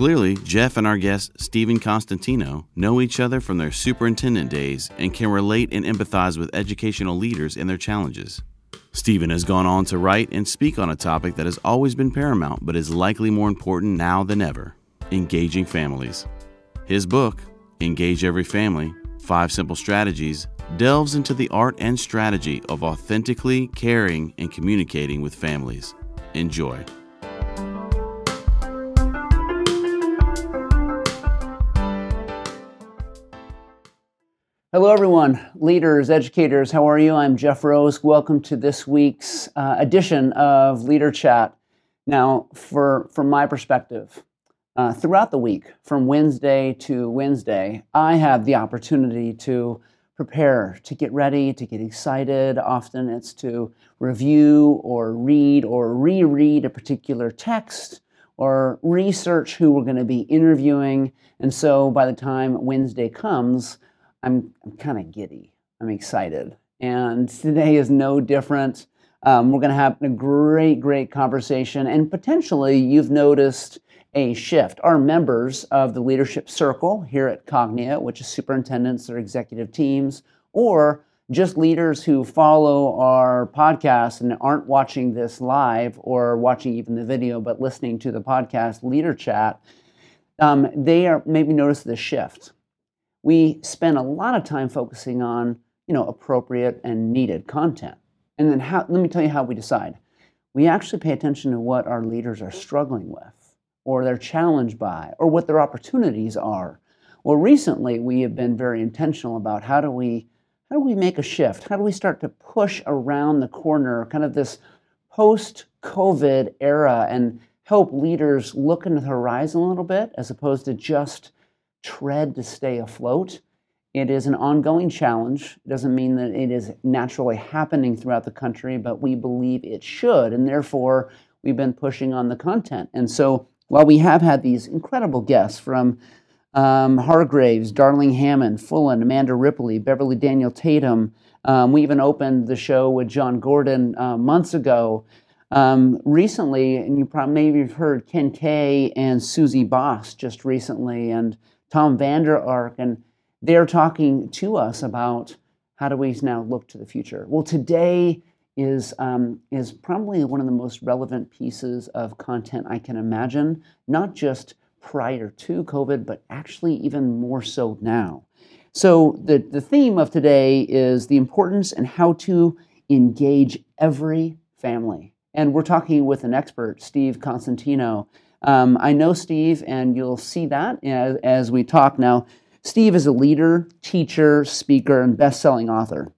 Clearly, Jeff and our guest, Steven Constantino, know each other from their superintendent days and can relate and empathize with educational leaders and their challenges. Stephen has gone on to write and speak on a topic that has always been paramount but is likely more important now than ever engaging families. His book, Engage Every Family Five Simple Strategies, delves into the art and strategy of authentically caring and communicating with families. Enjoy. Hello, everyone, leaders, educators. How are you? I'm Jeff Rose. Welcome to this week's uh, edition of Leader Chat. Now, for from my perspective, uh, throughout the week, from Wednesday to Wednesday, I have the opportunity to prepare, to get ready, to get excited. Often it's to review or read or reread a particular text or research who we're going to be interviewing. And so by the time Wednesday comes, I'm, I'm kind of giddy. I'm excited. And today is no different. Um, we're going to have a great, great conversation. And potentially, you've noticed a shift. Our members of the leadership circle here at Cognia, which is superintendents or executive teams, or just leaders who follow our podcast and aren't watching this live or watching even the video, but listening to the podcast Leader Chat, um, they are maybe notice the shift we spend a lot of time focusing on you know appropriate and needed content. And then how, let me tell you how we decide. We actually pay attention to what our leaders are struggling with or they're challenged by or what their opportunities are. Well recently we have been very intentional about how do we how do we make a shift? How do we start to push around the corner kind of this post covid era and help leaders look into the horizon a little bit as opposed to just tread to stay afloat. It is an ongoing challenge. It doesn't mean that it is naturally happening throughout the country, but we believe it should. And therefore, we've been pushing on the content. And so, while we have had these incredible guests from um, Hargreaves, Darling Hammond, Fullan, Amanda Ripley, Beverly Daniel Tatum, um, we even opened the show with Jon Gordon uh, months ago. Um, recently, and you probably maybe you've heard Ken Kay and Suzie Boss just recently, and Tom Vander Ark, and they're talking to us about how do we now look to the future. Well, today is um, is probably one of the most relevant pieces of content I can imagine, not just prior to COVID, but actually even more so now. So the, the theme of today is the importance and how to engage every family. And we're talking with an expert, Steve Constantino, um, I know Steve, and you'll see that as, as we talk now. Steve is a leader, teacher, speaker, and best selling author.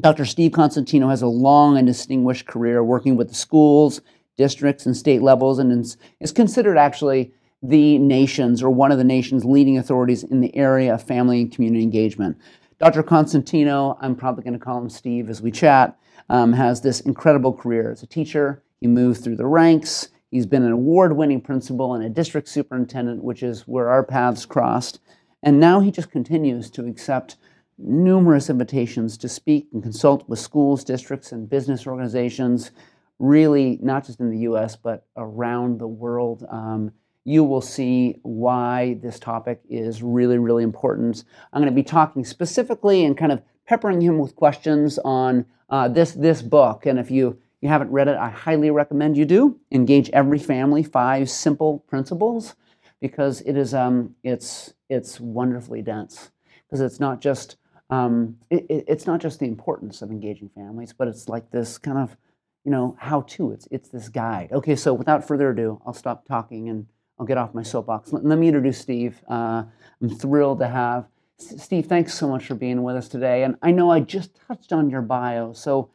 Dr. Steve Constantino has a long and distinguished career working with the schools, districts, and state levels, and is, considered actually the nation's or one of the nation's leading authorities in the area of family and community engagement. Dr. Constantino, I'm probably going to call him Steve as we chat, um, has this incredible career as a teacher. He moved through the ranks. He's been an award winning principal and a district superintendent, which is where our paths crossed. And now he just continues to accept numerous invitations to speak and consult with schools, districts, and business organizations, really not just in the US, but around the world. Um, you will see why this topic is really, really important. I'm going to be talking specifically and kind of peppering him with questions on uh, this, this book. And if you you haven't read it, I highly recommend you do. Engage Every Family, Five Simple Principles, because it is um, it's it's wonderfully dense. Because it's not just um, it, it's not just the importance of engaging families, but it's like this kind of you know how to. It's it's this guide. Okay, so without further ado, I'll stop talking and I'll get off my soapbox. Let, let me introduce Steve. Uh, I'm thrilled to have Steve. Thanks so much for being with us today. And I know I just touched on your bio, so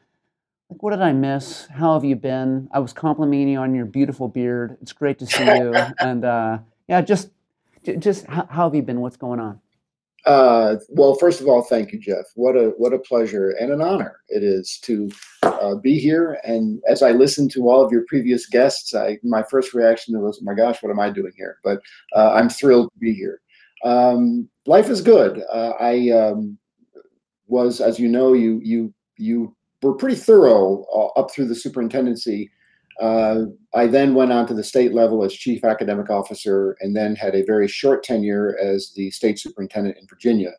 like, what did I miss? How have you been? I was complimenting you on your beautiful beard. It's great to see you. and uh, yeah, just, just how, how, have you been? What's going on? Uh, well, first of all, thank you, Jeff. What a what a pleasure and an honor it is to uh, be here. And as I listened to all of your previous guests, I my first reaction was, "My gosh, what am I doing here?" But uh, I'm thrilled to be here. Um, life is good. Uh, I um, was, as you know, you you you were pretty thorough uh, up through the superintendency Uh, I then went on to the state level as chief academic officer and then had a very short tenure as the state superintendent in Virginia.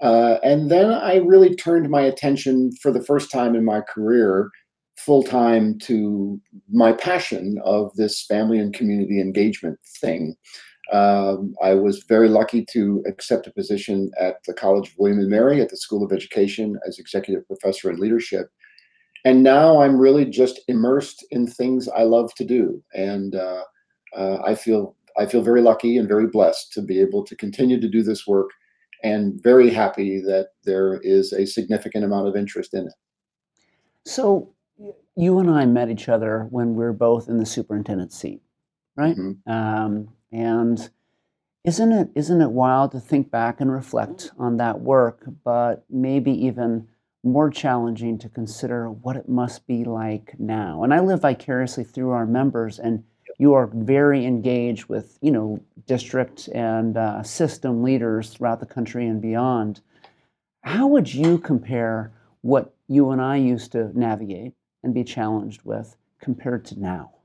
Uh, and then I really turned my attention for the first time in my career full time to my passion of this family and community engagement thing. Um, I was very lucky to accept a position at the College of William and Mary at the School of Education as executive professor in leadership. And now I'm really just immersed in things I love to do, and uh, uh, I feel I feel very lucky and very blessed to be able to continue to do this work, and very happy that there is a significant amount of interest in it. So, you and I met each other when we are both in the superintendent seat, right? Mm-hmm. Um, and isn't it isn't it wild to think back and reflect on that work, but maybe even more challenging to consider what it must be like now. And I live vicariously through our members, and you are very engaged with you know district and uh, system leaders throughout the country and beyond. How would you compare what you and I used to navigate and be challenged with compared to now?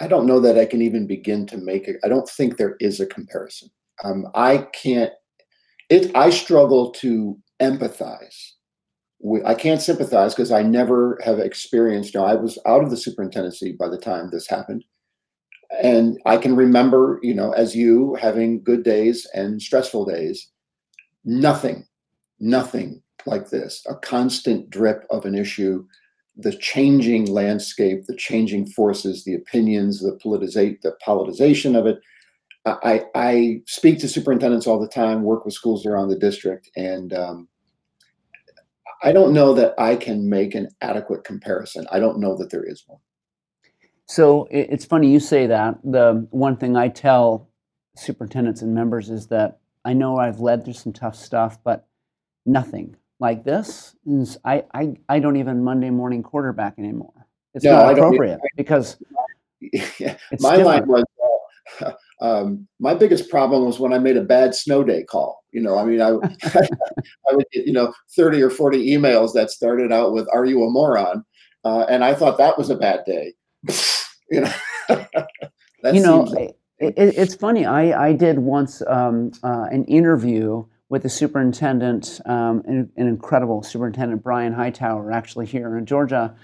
I don't know that I can even begin to make it. I don't think there is a comparison. Um, I can't. It. I struggle to empathize. I can't sympathize because I never have experienced. You know, I was out of the superintendency by the time this happened, and I can remember, you know, as you having good days and stressful days. Nothing, nothing like this. A constant drip of an issue, the changing landscape, the changing forces, the opinions, the politicate, the politicization of it I, I speak to superintendents all the time, work with schools around the district, and um, I don't know that I can make an adequate comparison. I don't know that there is one. So it's funny you say that. The one thing I tell superintendents and members is that I know I've led through some tough stuff, but nothing like this is I, I, I don't even Monday morning quarterback anymore. It's no, not appropriate because yeah, my different. line was uh, um, my biggest problem was when I made a bad snow day call. You know, I mean, I, I would get, you know, 30 or 40 emails that started out with, Are you a moron? Uh, and I thought that was a bad day. you know, you know like- it, it's funny. I, I did once um, uh, an interview with the superintendent, um, an, an incredible superintendent, Brian Hightower, actually here in Georgia.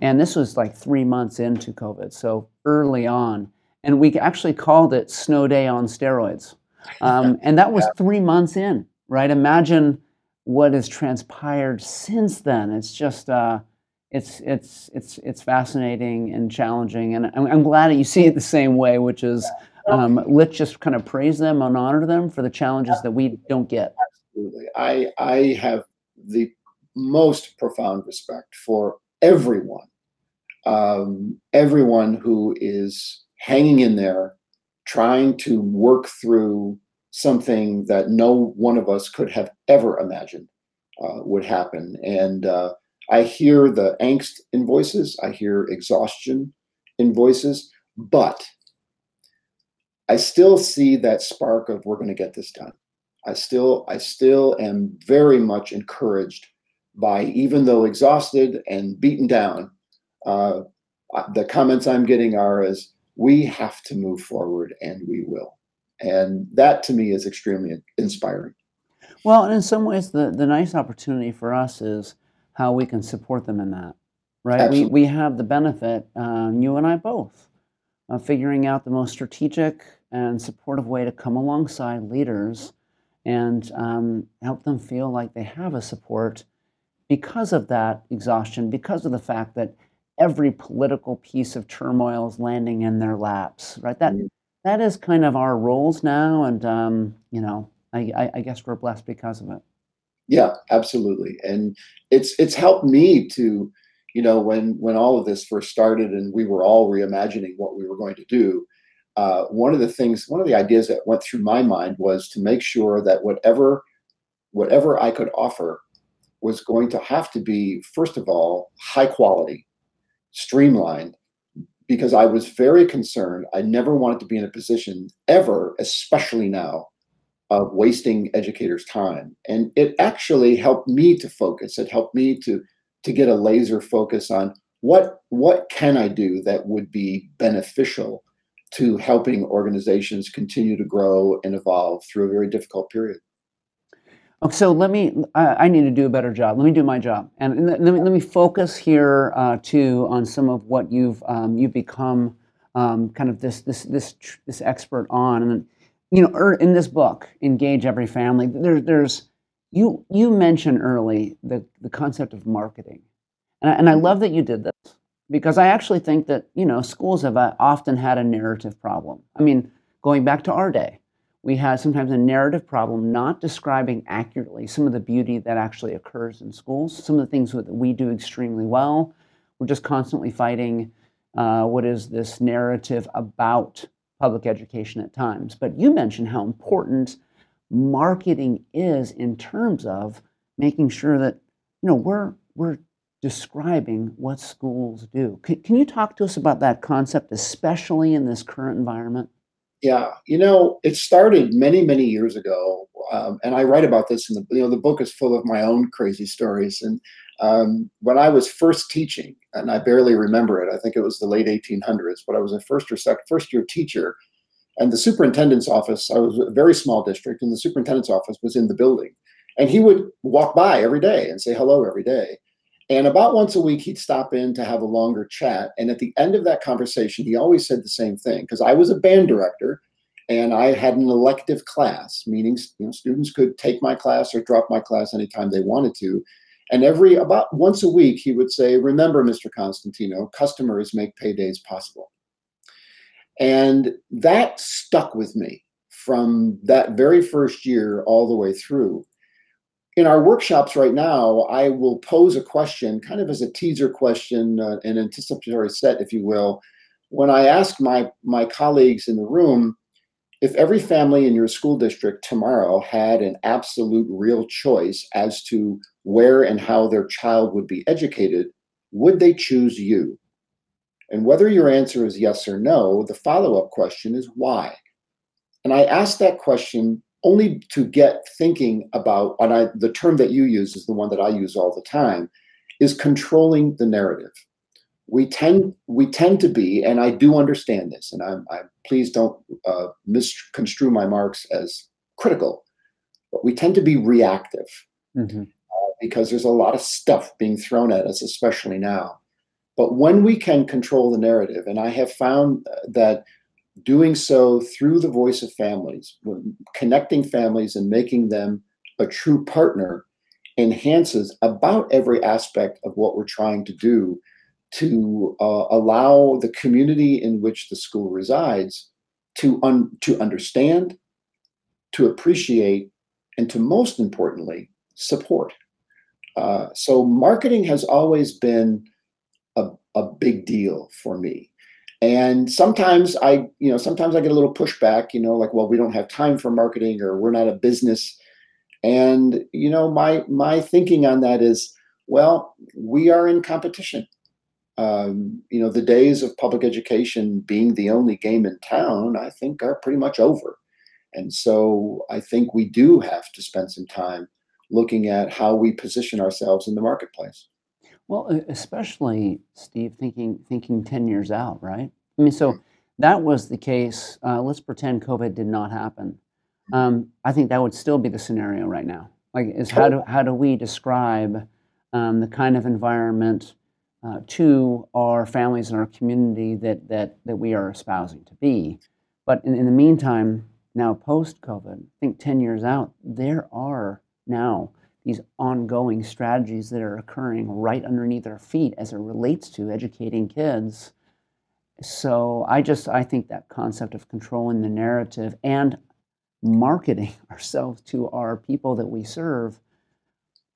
And this was like three months into COVID, so early on and we actually called it Snow Day on steroids. Um, and that was three months in, right? Imagine what has transpired since then. It's just, uh, it's it's it's it's fascinating and challenging, and I'm, I'm, glad that you see it the same way, which is um, let's just kind of praise them and honor them for the challenges that we don't get. Absolutely, I I have the most profound respect for everyone, um, everyone who is hanging in there, trying to work through something that no one of us could have ever imagined uh, would happen. And uh, I hear the angst in voices, I hear exhaustion in voices, but I still see that spark of we're going to get this done. I still, I still am very much encouraged by, even though exhausted and beaten down, uh, the comments I'm getting are as we have to move forward and we will. And that to me is extremely inspiring. Well, and in some ways, the, the nice opportunity for us is how we can support them in that, right? We, we have the benefit, um, you and I both, of figuring out the most strategic and supportive way to come alongside leaders and um, help them feel like they have a support because of that exhaustion, because of the fact that every political piece of turmoil is landing in their laps, right? That mm-hmm. that is kind of our roles now, and um, you know, I, I, I guess we're blessed because of it. Yeah, absolutely, and it's it's helped me to, you know, when when all of this first started and we were all reimagining what we were going to do. Uh, one of the things, one of the ideas that went through my mind was to make sure that whatever whatever I could offer was going to have to be, first of all, high quality streamlined because I was very concerned. I never wanted to be in a position ever, especially now, of wasting educators' time. And it actually helped me to focus. It helped me to to get a laser focus on what what can I do that would be beneficial to helping organizations continue to grow and evolve through a very difficult period? Okay, so let me. I, need to do a better job. Let me do my job, and let me let me focus here uh, too on some of what you've um, you've become um, kind of this this this this expert on, and you know, er, in this book, engage every family. There, there's you you mentioned early the the concept of marketing, and I, and I love that you did this because I actually think that you know schools have uh, often had a narrative problem. I mean, going back to our day, we had sometimes a narrative problem not describing accurately some of the beauty that actually occurs in schools, some of the things that we do extremely well. We're just constantly fighting uh, what is this narrative about public education at times. But you mentioned how important marketing is in terms of making sure that you know we're we're describing what schools do. Can, can you talk to us about that concept, especially in this current environment? Yeah, you know, it started many, many years ago, um, and I write about this in the you know the book is full of my own crazy stories. And um, when I was first teaching, and I barely remember it, I think it was the late 1800s, but I was a first or second first year teacher, and the superintendent's office. I was a very small district, and the superintendent's office was in the building, and he would walk by every day and say hello every day. And about once a week, he'd stop in to have a longer chat. And at the end of that conversation, he always said the same thing because I was a band director and I had an elective class, meaning you know, students could take my class or drop my class anytime they wanted to. And every about once a week, he would say, Remember, Mr. Constantino, customers make paydays possible. And that stuck with me from that very first year all the way through in our workshops right now, I will pose a question, kind of as a teaser question, uh, an anticipatory set, if you will. When I ask my my colleagues in the room, if every family in your school district tomorrow had an absolute real choice as to where and how their child would be educated, would they choose you? And whether your answer is yes or no, the follow up question is why. And I ask that question only to get thinking about, and I, the term that you use is the one that I use all the time, is controlling the narrative. We tend we tend to be, and I do understand this, and I'm, I please don't uh, misconstrue my marks as critical, but we tend to be reactive mm-hmm. uh, because there's a lot of stuff being thrown at us, especially now. But when we can control the narrative, and I have found that doing so through the voice of families, connecting families and making them a true partner enhances about every aspect of what we're trying to do to uh, allow the community in which the school resides to un- to understand, to appreciate, and to most importantly support. Uh, so marketing has always been a, a big deal for me and sometimes i you know sometimes i get a little pushback you know like well we don't have time for marketing or we're not a business. And you know my my thinking on that is well we are in competition. Um, you know the days of public education being the only game in town i think are pretty much over. And so i think we do have to spend some time looking at how we position ourselves in the marketplace well, especially Steve, thinking thinking ten years out, right? I mean, so that was the case. Uh, let's pretend COVID did not happen. Um, I think that would still be the scenario right now. Like, is how do how do we describe um, the kind of environment uh, to our families and our community that that that we are espousing to be? But in, in the meantime, now post COVID, I think ten years out, there are now these ongoing strategies that are occurring right underneath our feet as it relates to educating kids. So I just I think that concept of controlling the narrative and marketing ourselves to our people that we serve,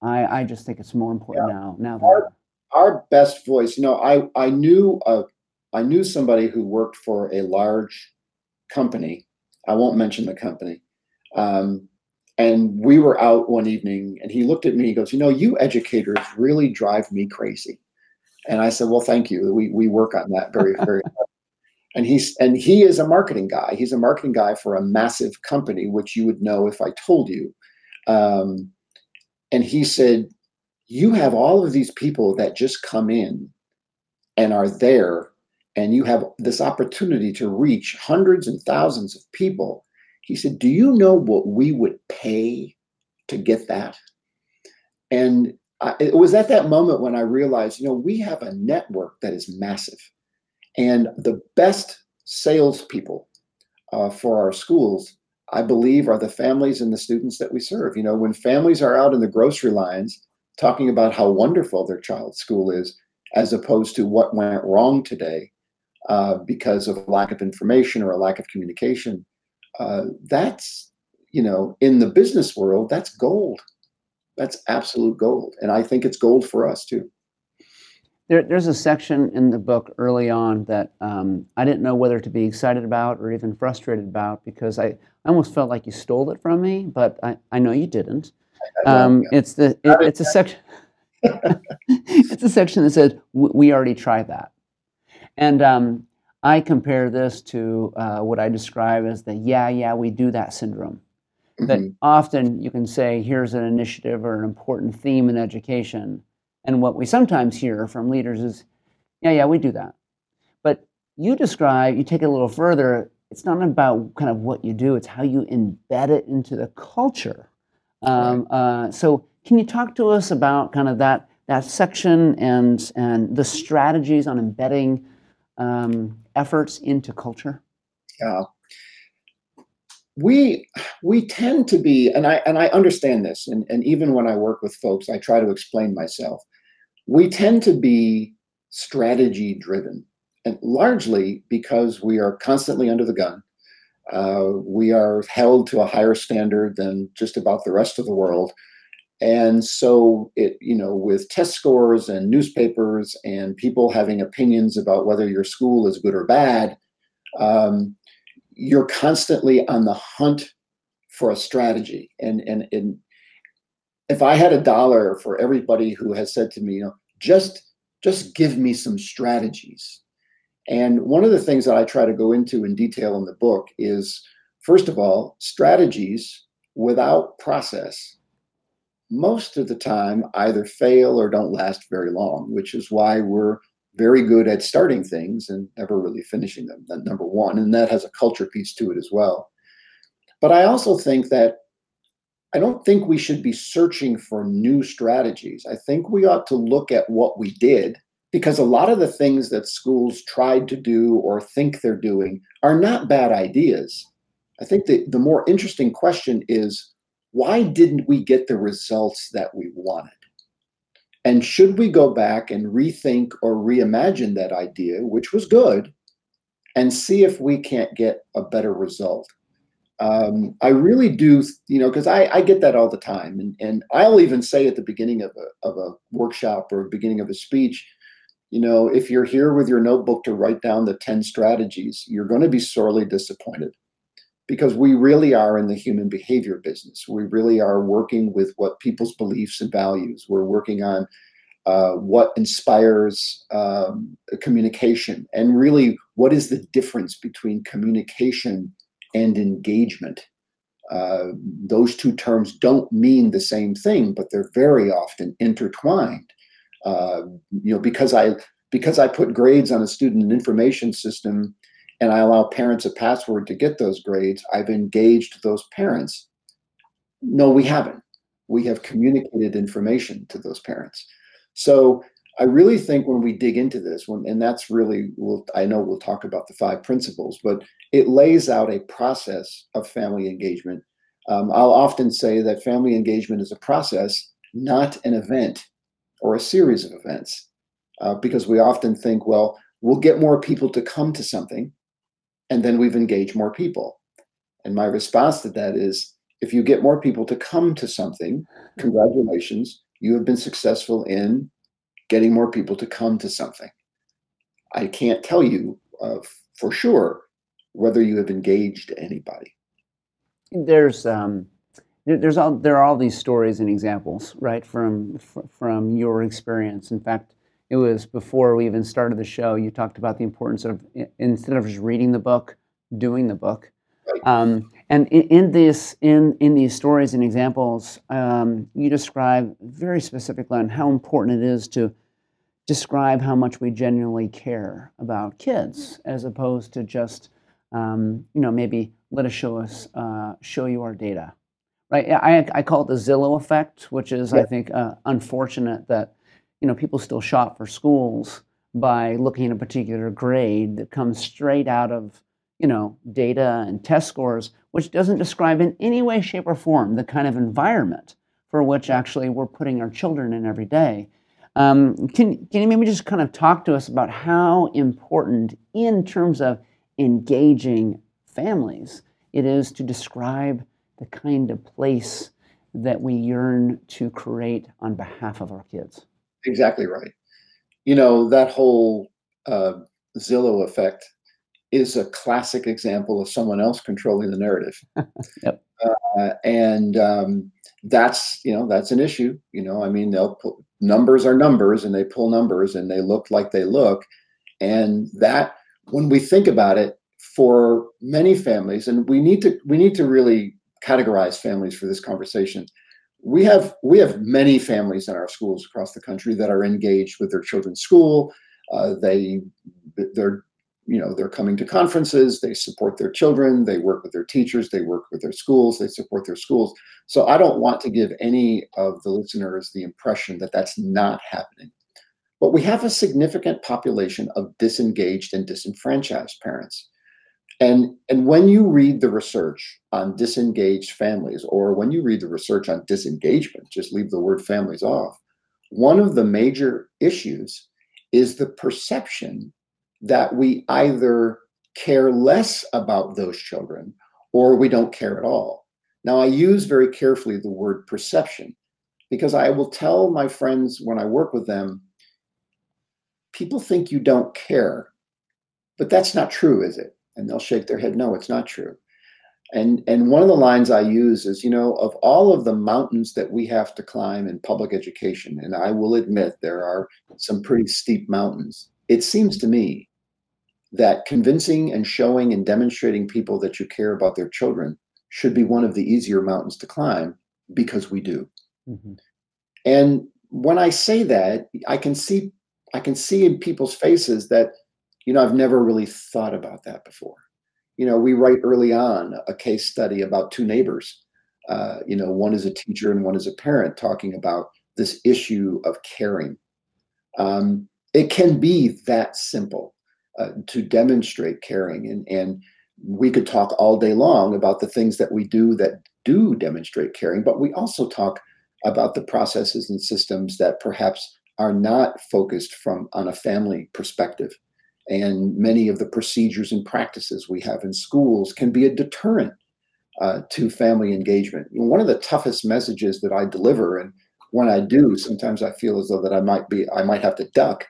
I, I just think it's more important yeah. now. Now our, our best voice, you know, I I knew a, I knew somebody who worked for a large company. I won't mention the company. Um, and we were out one evening and he looked at me, he goes, You know, you educators really drive me crazy. And I said, Well, thank you. We, we work on that very, very hard. And he's and he is a marketing guy. He's a marketing guy for a massive company, which you would know if I told you. Um, and he said, You have all of these people that just come in and are there, and you have this opportunity to reach hundreds and thousands of people. He said, Do you know what we would pay to get that? And I, it was at that moment when I realized, you know, we have a network that is massive. And the best salespeople uh, for our schools, I believe, are the families and the students that we serve. You know, when families are out in the grocery lines talking about how wonderful their child's school is, as opposed to what went wrong today uh, because of lack of information or a lack of communication, uh, that's, you know, in the business world, that's gold. That's absolute gold. And I think it's gold for us too. There, there's a section in the book early on that um, I didn't know whether to be excited about or even frustrated about because I, I almost felt like you stole it from me, but I, I know you didn't. Um, it's the it, it's a section. it's a section that says we already tried that, and um, I compare this to uh, what I describe as the yeah yeah we do that syndrome. Mm-hmm. That often you can say here's an initiative or an important theme in education, and what we sometimes hear from leaders is, yeah, yeah, we do that. But you describe, you take it a little further, it's not about kind of what you do, it's how you embed it into the culture. Um, uh, so, can you talk to us about kind of that, that section and, and the strategies on embedding um, efforts into culture? Yeah. We we tend to be, and I and I understand this, and, and even when I work with folks, I try to explain myself we tend to be strategy driven, and largely because we are constantly under the gun. Uh, we are held to a higher standard than just about the rest of the world. And so it, you know, with test scores and newspapers and people having opinions about whether your school is good or bad, um, you're constantly on the hunt for a strategy. And and and if I had a dollar for everybody who has said to me, you know, just just give me some strategies. And one of the things that I try to go into in detail in the book is first of all, strategies without process most of the time either fail or don't last very long, which is why we're very good at starting things and never really finishing them. That number one, and that has a culture piece to it as well. But I also think that I don't think we should be searching for new strategies. I think we ought to look at what we did because a lot of the things that schools tried to do or think they're doing are not bad ideas. I think that the more interesting question is why didn't we get the results that we wanted? And should we go back and rethink or reimagine that idea, which was good, and see if we can't get a better result? um, I really do, you know, because I, I get that all the time, and and I'll even say at the beginning of a of a workshop or beginning of a speech, you know, if you're here with your notebook to write down the ten strategies, you're going to be sorely disappointed, because we really are in the human behavior business. We really are working with what people's beliefs and values. We're working on uh, what inspires um, communication, and really, what is the difference between communication and engagement. Uh, those two terms don't mean the same thing, but they're very often intertwined. Uh, you know, because I because I put grades on a student information system, and I allow parents a password to get those grades. I've engaged those parents. No, we haven't. We have communicated information to those parents. So I really think when we dig into this, when, and that's really, we'll, I know we'll talk about the five principles, but it lays out a process of family engagement. Um, I'll often say that family engagement is a process, not an event or a series of events, uh, because we often think, well, we'll get more people to come to something, and then we've engaged more people. And my response to that is if you get more people to come to something, congratulations, you have been successful in getting more people to come to something. I can't tell you uh, for sure whether you have engaged anybody. There's um, there's all there are all these stories and examples, right, from from your experience. In fact, it was before we even started the show. You talked about the importance of instead of just reading the book, doing the book. Um, and in, in, this, in in these stories and examples, um, you describe very specifically on how important it is to describe how much we genuinely care about kids, as opposed to just, um, you know, maybe let us show us uh, show you our data, right? I, I call it the Zillow effect, which is I think uh, unfortunate that you know people still shop for schools by looking at a particular grade that comes straight out of you know data and test scores, which doesn't describe in any way, shape, or form the kind of environment for which actually we're putting our children in every day. Um, can, can you maybe just kind of talk to us about how important, in terms of engaging families, it is to describe the kind of place that we yearn to create on behalf of our kids? Exactly right. You know, that whole uh, Zillow effect is a classic example of someone else controlling the narrative. yep. Uh, and um, that's you know that's an issue. You know, I mean, they'll put numbers are numbers, and they pull numbers, and they look like they look, and that when we think about it, for many families, and we need to we need to really categorize families for this conversation. We have we have many families in our schools across the country that are engaged with their children's school. Uh, they they're you know they're coming to conferences they support their children they work with their teachers they work with their schools they support their schools. So i don't want to give any of the listeners the impression that that's not happening. But we have a significant population of disengaged and disenfranchised parents and and when you read the research on disengaged families or when you read the research on disengagement just leave the word families off one of the major issues is the perception that we either care less about those children or we don't care at all. Now, I use very carefully the word perception because I will tell my friends when I work with them people think you don't care, but that's not true, is it? And they'll shake their head, no, it's not true. And, and one of the lines I use is, you know, of all of the mountains that we have to climb in public education, and I will admit there are some pretty steep mountains, it seems to me that convincing and showing and demonstrating people that you care about their children should be one of the easier mountains to climb because we do. Mm-hmm. And when I say that, I can see I can see in people's faces that you know I've never really thought about that before. You know, we write early on a case study about two neighbors. Uh, you know, one is a teacher and one is a parent talking about this issue of caring. Um, it can be that simple uh, to demonstrate caring. And, and we could talk all day long about the things that we do that do demonstrate caring, but we also talk about the processes and systems that perhaps are not focused from on a family perspective. And many of the procedures and practices we have in schools can be a deterrent uh, to family engagement. One of the toughest messages that I deliver, and when I do, sometimes I feel as though that I might be I might have to duck,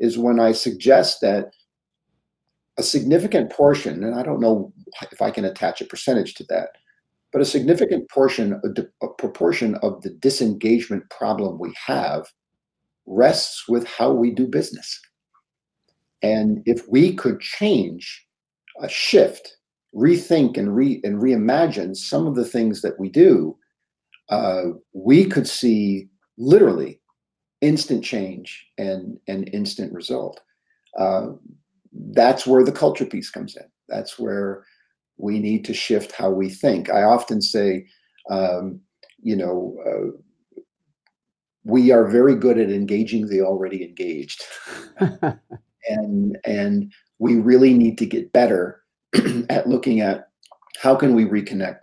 is when I suggest that a significant portion, and I don't know if I can attach a percentage to that, but a significant portion, a, a proportion of the disengagement problem we have rests with how we do business. And if we could change, a shift, rethink, and re and reimagine some of the things that we do, uh, we could see literally instant change and an instant result. Uh, that's where the culture piece comes in. That's where we need to shift how we think. I often say, um, you know, uh, we are very good at engaging the already engaged, and and we really need to get better at looking at how can we reconnect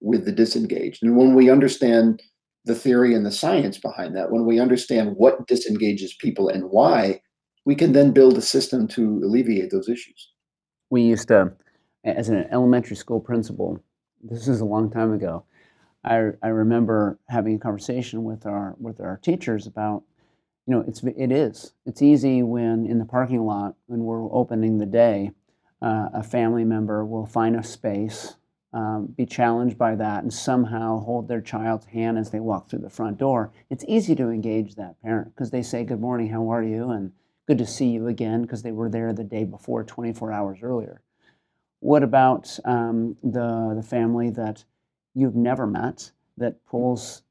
with the disengaged. And when we understand the theory and the science behind that, when we understand what disengages people and why, we can then build a system to alleviate those issues. We used to, as an elementary school principal, this is a long time ago. I, I remember having a conversation with our with our teachers about, you know, it's it is it's easy when in the parking lot when we're opening the day, uh, a family member will find a space, um, be challenged by that, and somehow hold their child's hand as they walk through the front door. It's easy to engage that parent because they say, "Good morning, how are you?" and good to see you again because they were there the day before, 24 hours earlier. What about um, the, the family that you've never met that pulls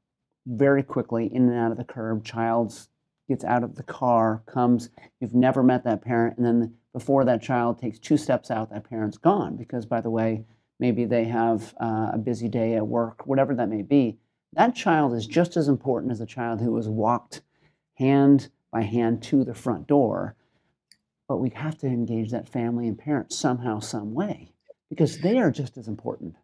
very quickly in and out of the curb, child's gets out of the car, comes, you've never met that parent, and then before that child takes two steps out, that parent's gone because, by the way, maybe they have uh, a busy day at work, whatever that may be. That child is just as important as the child who was walked hand by hand to the front door. But we have to engage that family and parent somehow, some way, because they are just as important,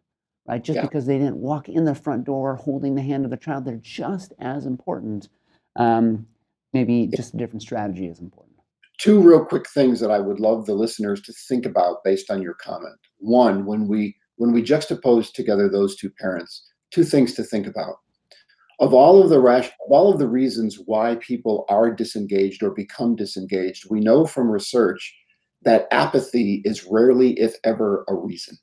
right? Just Yeah. because they didn't walk in the front door holding the hand of the child, they're just as important. Um, maybe just a different strategy is important. two real quick things that I would love the listeners to think about based on your comment. One, when we when we juxtapose together those two parents, two things to think about. Of all of the rash, of all of the reasons why people are disengaged or become disengaged, we know from research that apathy is rarely, if ever, a reason.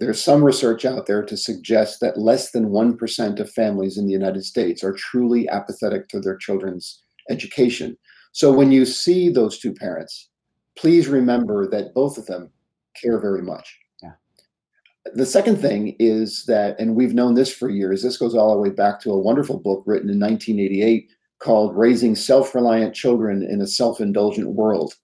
There's some research out there to suggest that less than 1% of families in the United States are truly apathetic to their children's education. So when you see those two parents, please remember that both of them care very much. Yeah. The second thing is that, and we've known this for years, this goes all the way back to a wonderful book written in 1988 called Raising Self Reliant Children in a Self Indulgent World.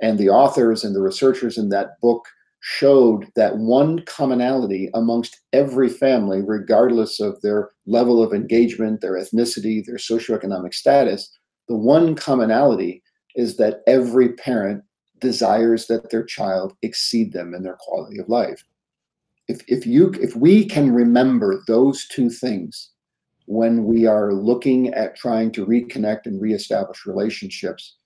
And the authors and the researchers in that book showed that one commonality amongst every family, regardless of their level of engagement, their ethnicity, their socioeconomic status, the one commonality is that every parent desires that their child exceed them in their quality of life. If, if you if we can remember those two things when we are looking at trying to reconnect and reestablish relationships,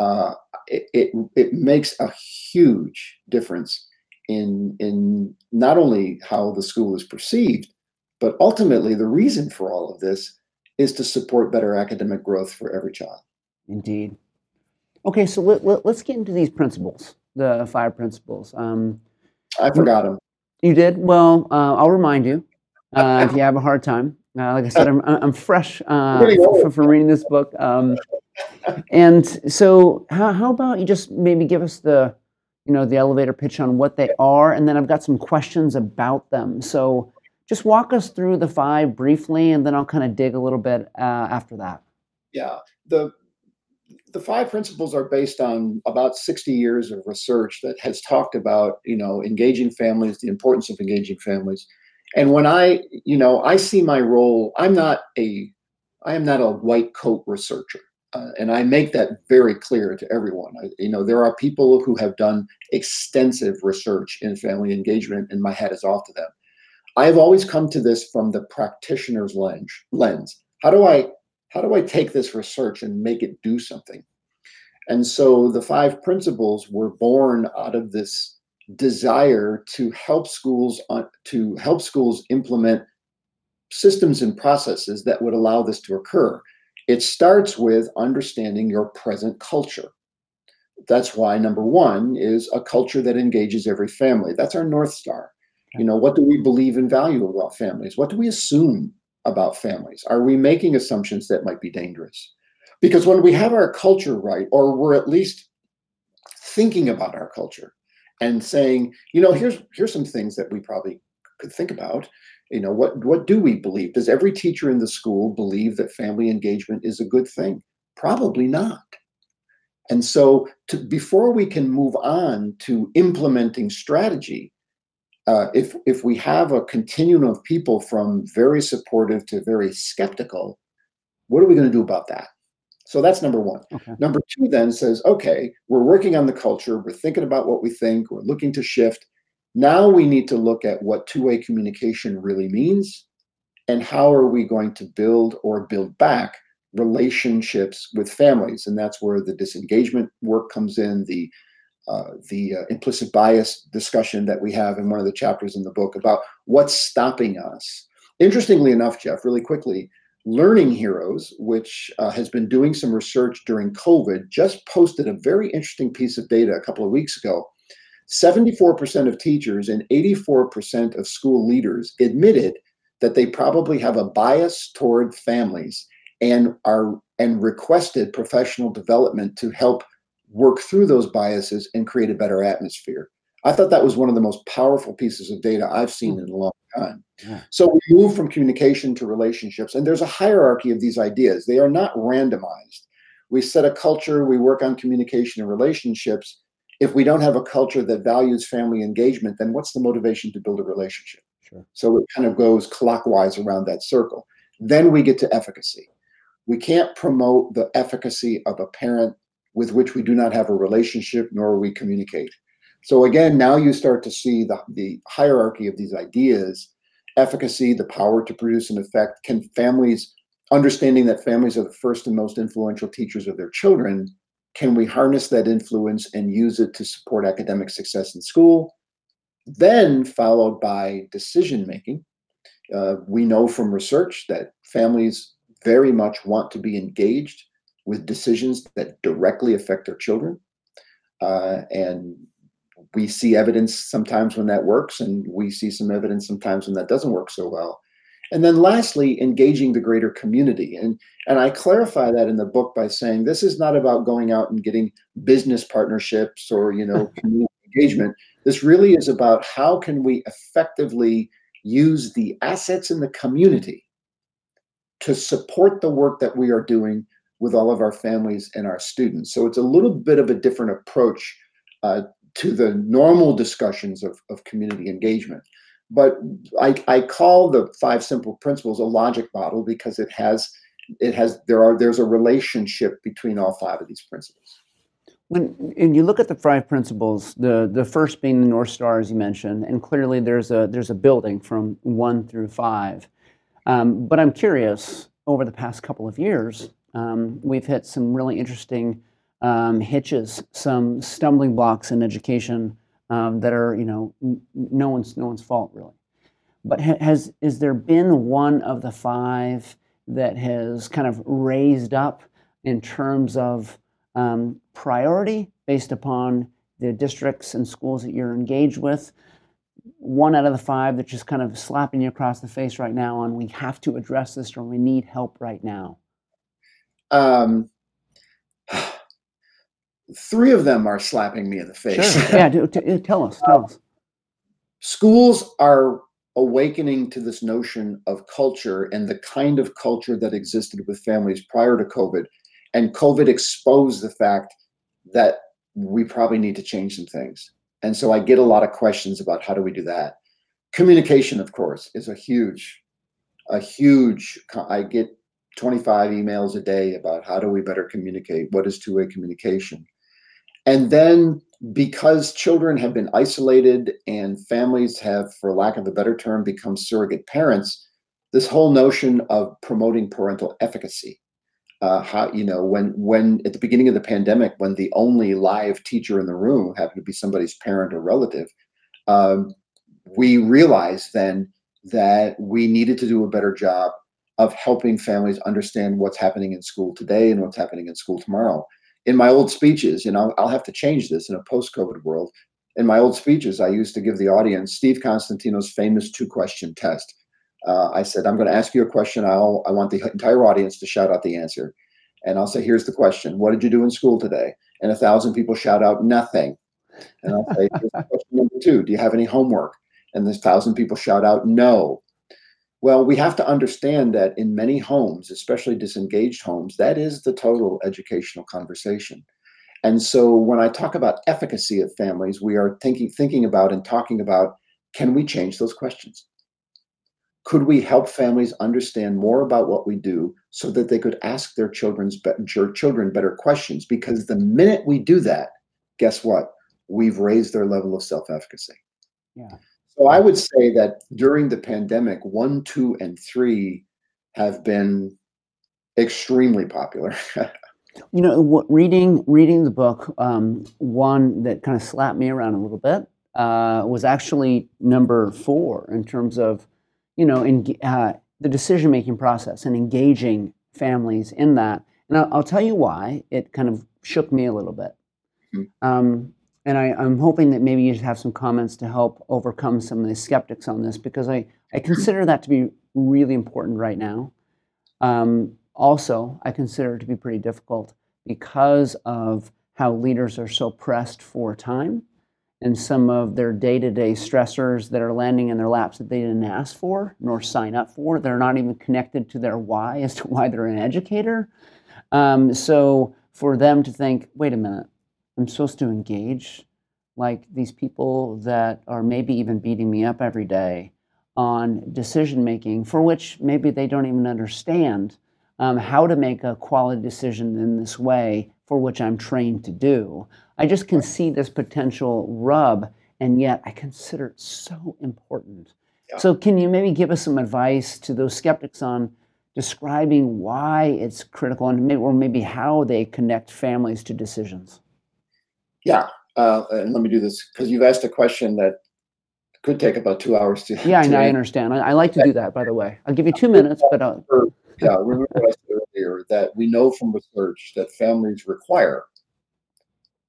uh, it, it it makes a huge difference in in not only how the school is perceived, but ultimately the reason for all of this is to support better academic growth for every child. Indeed. Okay, so let, let, us get into these principles, the five principles. Um, I forgot them. you did? Well, uh, I'll remind you uh, if you have a hard time. Uh, like I said, I'm, I'm fresh uh, from, from reading this book. Um, and so, how, how about you just maybe give us the, you know, the elevator pitch on what they are, and then I've got some questions about them. So, just walk us through the five briefly, and then I'll kind of dig a little bit uh, after that. Yeah, the the five principles are based on about 60 years of research that has talked about you know engaging families the importance of engaging families and when i you know i see my role i'm not a i am not a white coat researcher uh, and i make that very clear to everyone I, you know there are people who have done extensive research in family engagement and my hat is off to them i have always come to this from the practitioner's lens lens how do i how do I take this research and make it do something? And so the five principles were born out of this desire to help schools on, to help schools implement systems and processes that would allow this to occur. It starts with understanding your present culture. That's why number one is a culture that engages every family. That's our North Star. You know, what do we believe and value about families? What do we assume about families? Are we making assumptions that might be dangerous? Because when we have our culture right, or we're at least thinking about our culture and saying, you know, here's here's some things that we probably could think about. You know, what what do we believe? Does every teacher in the school believe that family engagement is a good thing? Probably not. And so, to, before we can move on to implementing strategy, uh, if if we have a continuum of people from very supportive to very skeptical, what are we going to do about that? So that's number one. Okay. Number two then says, okay, we're working on the culture, we're thinking about what we think, we're looking to shift. Now we need to look at what two-way communication really means, and how are we going to build or build back relationships with families, and that's where the disengagement work comes in, the uh, the uh, implicit bias discussion that we have in one of the chapters in the book about what's stopping us. Interestingly enough, Jeff, really quickly, Learning Heroes, which uh, has been doing some research during COVID, just posted a very interesting piece of data a couple of weeks ago. 74% of teachers and 84% of school leaders admitted that they probably have a bias toward families and are and requested professional development to help work through those biases and create a better atmosphere. I thought that was one of the most powerful pieces of data I've seen hmm. in a long time. Yeah. So we move from communication to relationships, and there's a hierarchy of these ideas. They are not randomized. we set a culture, we work on communication and relationships. If we don't have a culture that values family engagement, then what's the motivation to build a relationship? Sure. So it kind of goes clockwise around that circle. Then we get to efficacy. We can't promote the efficacy of a parent with which we do not have a relationship nor we communicate. So again, now you start to see the, the hierarchy of these ideas efficacy, the power to produce an effect. Can families, understanding that families are the first and most influential teachers of their children, can we harness that influence and use it to support academic success in school? Then, followed by decision making. Uh, we know from research that families very much want to be engaged with decisions that directly affect their children. Uh, and we see evidence sometimes when that works, and we see some evidence sometimes when that doesn't work so well. And then lastly, engaging the greater community. And, and I clarify that in the book by saying this is not about going out and getting business partnerships or, you know, community engagement. This really is about how can we effectively use the assets in the community to support the work that we are doing with all of our families and our students. So it's a little bit of a different approach uh, to the normal discussions of, of community engagement. But I, I call the five simple principles a logic model because it has it has there are there's a relationship between all five of these principles. When and you look at the five principles, the the first being the North Star, as you mentioned, and clearly there's a there's a building from one through five. Um, but I'm curious, over the past couple of years, um, we've hit some really interesting um, hitches, some stumbling blocks in education um, that are, you know, n- no one's no one's fault really. But ha- has is there been one of the five that has kind of raised up in terms of um, priority based upon the districts and schools that you're engaged with? One out of the five that's just kind of slapping you across the face right now on we have to address this or we need help right now. Um, three of them are slapping me in the face. Sure. yeah, do, do, tell us. Tell us. Schools are awakening to this notion of culture and the kind of culture that existed with families prior to COVID. And COVID exposed the fact that we probably need to change some things. And so I get a lot of questions about how do we do that. Communication, of course, is a huge, a huge. I get 25 emails a day about how do we better communicate. What is two-way communication? And then because children have been isolated and families have, for lack of a better term, become surrogate parents, this whole notion of promoting parental efficacy. Uh, how you know when when at the beginning of the pandemic, when the only live teacher in the room happened to be somebody's parent or relative, um, we realized then that we needed to do a better job of helping families understand what's happening in school today and what's happening in school tomorrow in my old speeches, you know, I'll have to change this in a post-COVID world. In my old speeches, I used to give the audience Steve Constantino's famous two-question test. Uh, I said, I'm going to ask you a question. I'll, I want the entire audience to shout out the answer. And I'll say, here's the question. What did you do in school today? And a thousand people shout out nothing. And I'll say, question number two. Do you have any homework? And this thousand people shout out no. Well, we have to understand that in many homes, especially disengaged homes, that is the total educational conversation. And so when I talk about efficacy of families, we are thinking thinking about and talking about can we change those questions? Could we help families understand more about what we do so that they could ask their children's children better questions? Because the minute we do that, guess what? We've raised their level of self-efficacy. Yeah. So I would say that during the pandemic, one, two, and three have been extremely popular. you know, what, reading reading the book, um, one that kind of slapped me around a little bit uh, was actually number four in terms of, you know, in, uh, the decision making process and engaging families in that. And I'll, I'll, tell you why it kind of shook me a little bit. Mm-hmm. Um, and I, am hoping that maybe you have some comments to help overcome some of the skeptics on this because I, I consider that to be really important right now. Um, also, I consider it to be pretty difficult because of how leaders are so pressed for time and some of their day to day stressors that are landing in their laps that they didn't ask for nor sign up for. They're not even connected to their why as to why they're an educator. Um, so for them to think, wait a minute, I'm supposed to engage like these people that are maybe even beating me up every day on decision making for which maybe they don't even understand um, how to make a quality decision in this way for which I'm trained to do. I just can see this potential rub, and yet I consider it so important. Yeah. So, can you maybe give us some advice to those skeptics on describing why it's critical and maybe, or maybe how they connect families to decisions? Yeah, uh, and let me do this because you've asked a question that could take about two hours to. Yeah, to I, I understand. I, I, like to do that, by the way. I'll give you two minutes, but. Uh... yeah, remember what I said earlier that we know from research that families require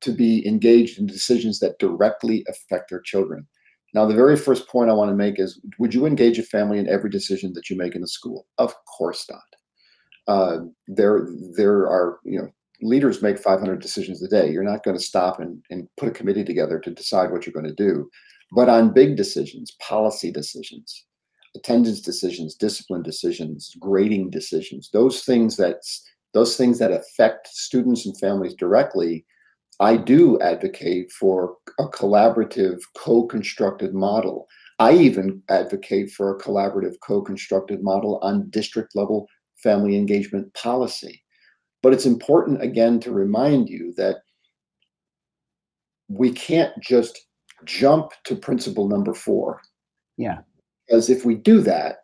to be engaged in decisions that directly affect their children. Now, the very first point I want to make is would you engage a family in every decision that you make in the school? Of course not. Uh, there, there are, you know, leaders make 500 decisions a day. You're not going to stop and, and put a committee together to decide what you're going to do. But on big decisions, policy decisions, attendance decisions, discipline decisions, grading decisions, those things that those things that affect students and families directly, I do advocate for a collaborative, co-constructed model. I even advocate for a collaborative, co-constructed model on district level family engagement policy. But it's important again to remind you that we can't just jump to principle number four. Yeah. Because if we do that,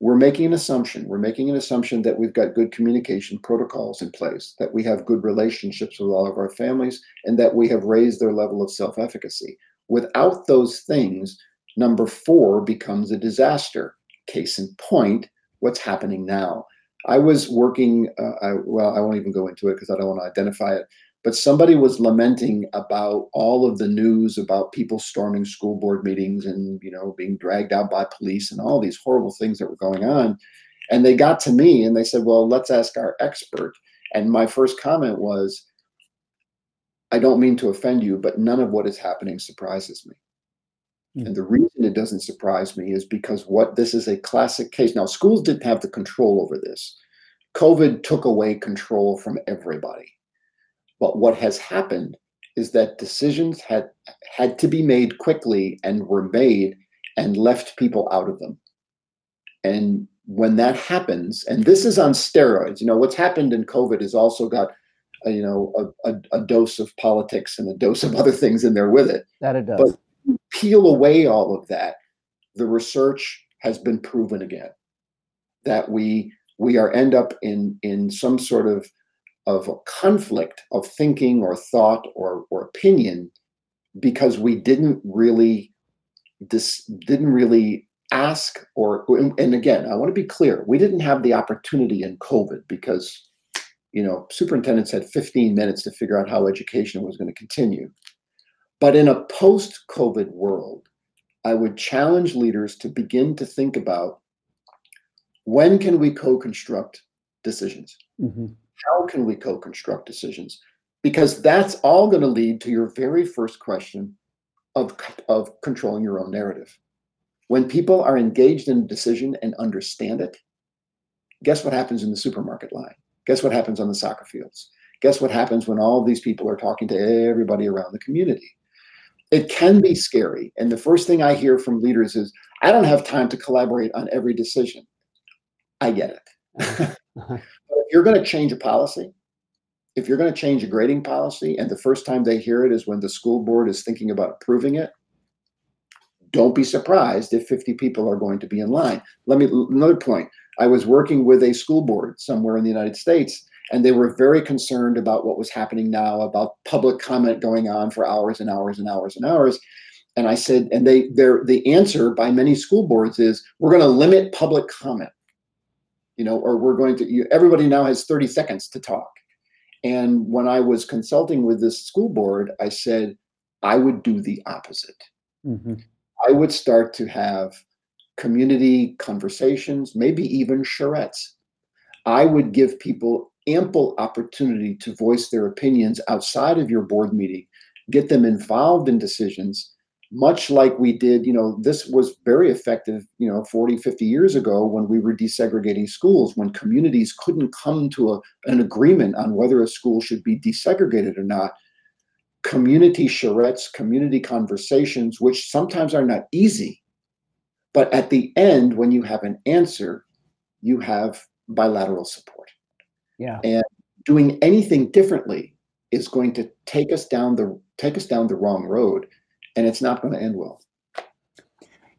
we're making an assumption. We're making an assumption that we've got good communication protocols in place, that we have good relationships with all of our families, and that we have raised their level of self efficacy. Without those things, number four becomes a disaster. Case in point, what's happening now. I was working, uh, I, well, I won't even go into it because I don't want to identify it, but somebody was lamenting about all of the news about people storming school board meetings and you know being dragged out by police and all these horrible things that were going on. And they got to me and they said well let's ask our expert. And my first comment was i don't mean to offend you but none of what is happening surprises me mm. and the reason it doesn't surprise me is because what this is a classic case now schools didn't have the control over this covid took away control from everybody but what has happened is that decisions had had to be made quickly and were made and left people out of them. And when that happens, and this is on steroids, you know, what's happened in COVID has also got, a, you know, a, a, a, dose of politics and a dose of other things in there with it. That it does. But peel away all of that, the research has been proven again that we we are end up in in some sort of of a conflict of thinking or thought or, or opinion because we didn't really this didn't really ask or and again i want to be clear we didn't have the opportunity in covid because you know superintendents had 15 minutes to figure out how education was going to continue but in a post covid world i would challenge leaders to begin to think about when can we co-construct decisions mm-hmm how can we co-construct decisions? Because that's all going to lead to your very first question of, of controlling your own narrative. When people are engaged in a decision and understand it, guess what happens in the supermarket line? Guess what happens on the soccer fields? Guess what happens when all these people are talking to everybody around the community? It can be scary. And the first thing I hear from leaders is, I don't have time to collaborate on every decision. I get it. if you're going to change a policy, if you're going to change a grading policy, and the first time they hear it is when the school board is thinking about approving it, don't be surprised if 50 people are going to be in line. Let me another point. I was working with a school board somewhere in the United States, and they were very concerned about what was happening now about public comment going on for hours and hours and hours and hours. And I said, and they their the answer by many school boards is we're going to limit public comment you know, or we're going to, you, everybody now has 30 seconds to talk. And when I was consulting with this school board, I said, I would do the opposite. Mm-hmm. I would start to have community conversations, maybe even charrettes. I would give people ample opportunity to voice their opinions outside of your board meeting, get them involved in decisions, much like we did, you know, this was very effective, you know, 40, 50 years ago when we were desegregating schools, when communities couldn't come to a, an agreement on whether a school should be desegregated or not. Community charrettes, community conversations, which sometimes are not easy. But at the end, when you have an answer, you have bilateral support. Yeah. And doing anything differently is going to take us down the take us down the wrong road and it's not going to end well.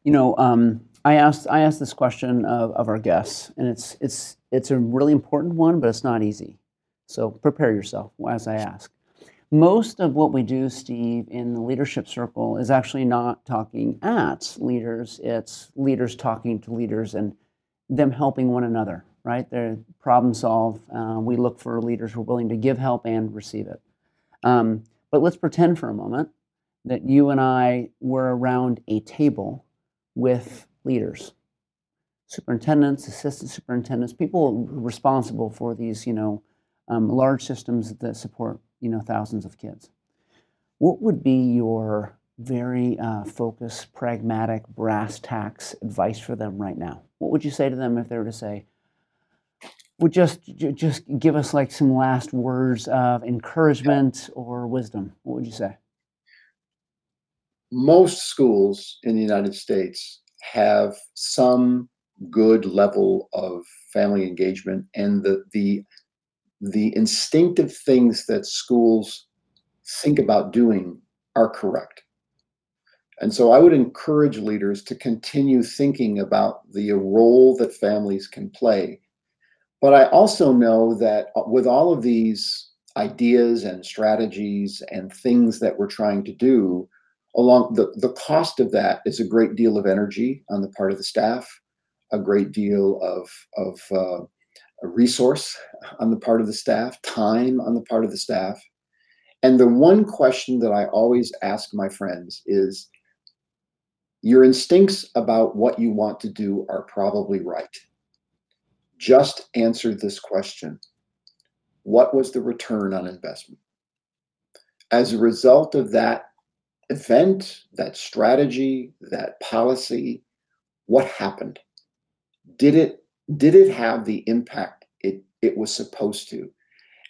You know, um, I asked I asked this question of, of our guests, and it's it's it's a really important one, but it's not easy. So prepare yourself as I ask. Most of what we do, Steve, in the leadership circle is actually not talking at leaders. It's leaders talking to leaders and them helping one another. Right? They're problem solve. Uh, we look for leaders who are willing to give help and receive it. Um, but let's pretend for a moment that you and I were around a table with leaders, superintendents, assistant superintendents, people responsible for these, you know, um, large systems that support, you know, thousands of kids. What would be your very uh, focused, pragmatic, brass tacks advice for them right now? What would you say to them if they were to say, would just just give us like some last words of encouragement or wisdom? What would you say? most schools in the United States have some good level of family engagement and the the the instinctive things that schools think about doing are correct. And so I would encourage leaders to continue thinking about the role that families can play. But I also know that with all of these ideas and strategies and things that we're trying to do, along the, the cost of that is a great deal of energy on the part of the staff a great deal of of uh, resource on the part of the staff time on the part of the staff. And the one question that i always ask my friends is your instincts about what you want to do are probably right just answer this question what was the return on investment as a result of that event, that strategy, that policy, what happened? Did it did it have the impact it it was supposed to?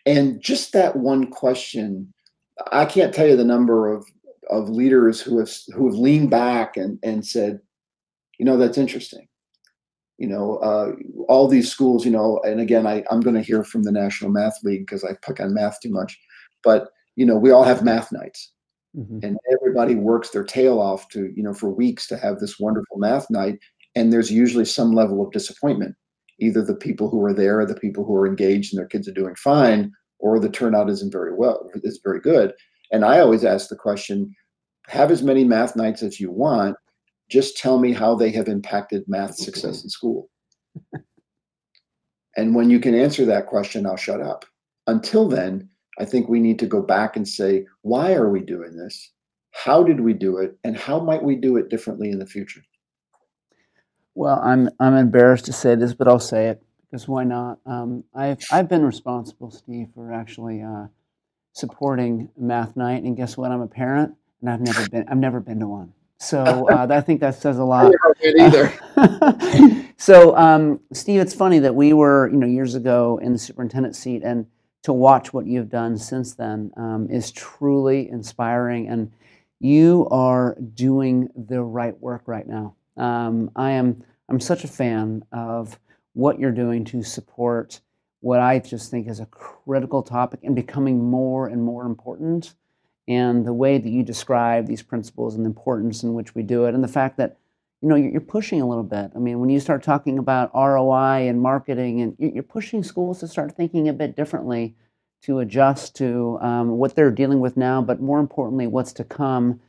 And just that one question, I can't tell you the number of of leaders who have who have leaned back and and said, you know, that's interesting. You know, uh, all these schools, you know, and again, I, I'm going to hear from the National Math League because I pick on math too much, but you know, we all have math nights Mm-hmm. And everybody works their tail off to, you know, for weeks to have this wonderful math night. And there's usually some level of disappointment. Either the people who are there are the people who are engaged and their kids are doing fine, or the turnout isn't very well, is very good. And I always ask the question, have as many math nights as you want. Just tell me how they have impacted math success in school. and when you can answer that question, I'll shut up. Until then, I think we need to go back and say, why are we doing this? How did we do it? And how might we do it differently in the future? Well, I'm I'm embarrassed to say this, but I'll say it because why not? Um, I've I've been responsible, Steve, for actually uh, supporting Math Night, and guess what? I'm a parent, and I've never been I've never been to one. So uh, I think that says a lot. either. so, um, Steve, it's funny that we were, you know, years ago in the superintendent seat, and to watch what you've done since then um, is truly inspiring. And you are doing the right work right now. Um, I am I'm such a fan of what you're doing to support what I just think is a critical topic and becoming more and more important. And the way that you describe these principles and the importance in which we do it, and the fact that you know you're pushing a little bit. I mean, when you start talking about ROI and marketing, and you're pushing schools to start thinking a bit differently, to adjust to um, what they're dealing with now, but more importantly, what's to come.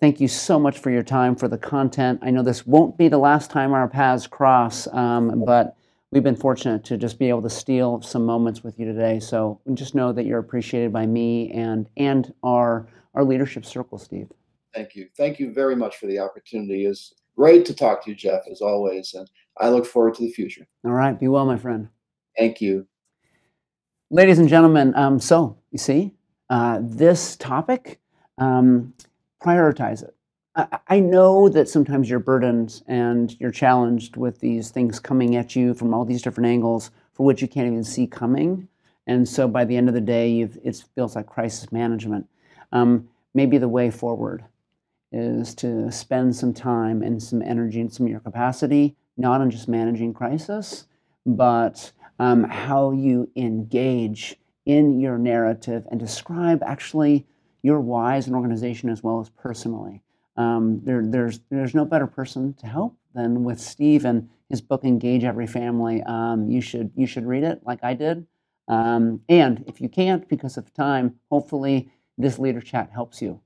Thank you so much for your time, for the content. I know this won't be the last time our paths cross, um, but we've been fortunate to just be able to steal some moments with you today. So just know that you're appreciated by me and and our our leadership circle, Steve. Thank you. Thank you very much for the opportunity. It's great to talk to you, Jeff, as always, and I look forward to the future. All right. Be well, my friend. Thank you. Ladies and gentlemen, um, so you see, uh, this topic, um, prioritize it. I, know that sometimes you're burdened and you're challenged with these things coming at you from all these different angles for which you can't even see coming. And so by the end of the day, it feels like crisis management. Um, maybe the way forward is to spend some time and some energy and some of your capacity, not on just managing crisis, but um, how you engage in your narrative and describe actually your why as an organization as well as personally. Um, there, there's, there's no better person to help than with Steve and his book Engage Every Family. Um, you should you should read it like I did. Um, and if you can't because of time, hopefully this leader chat helps you.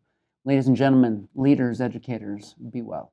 Ladies and gentlemen, leaders, educators, be well.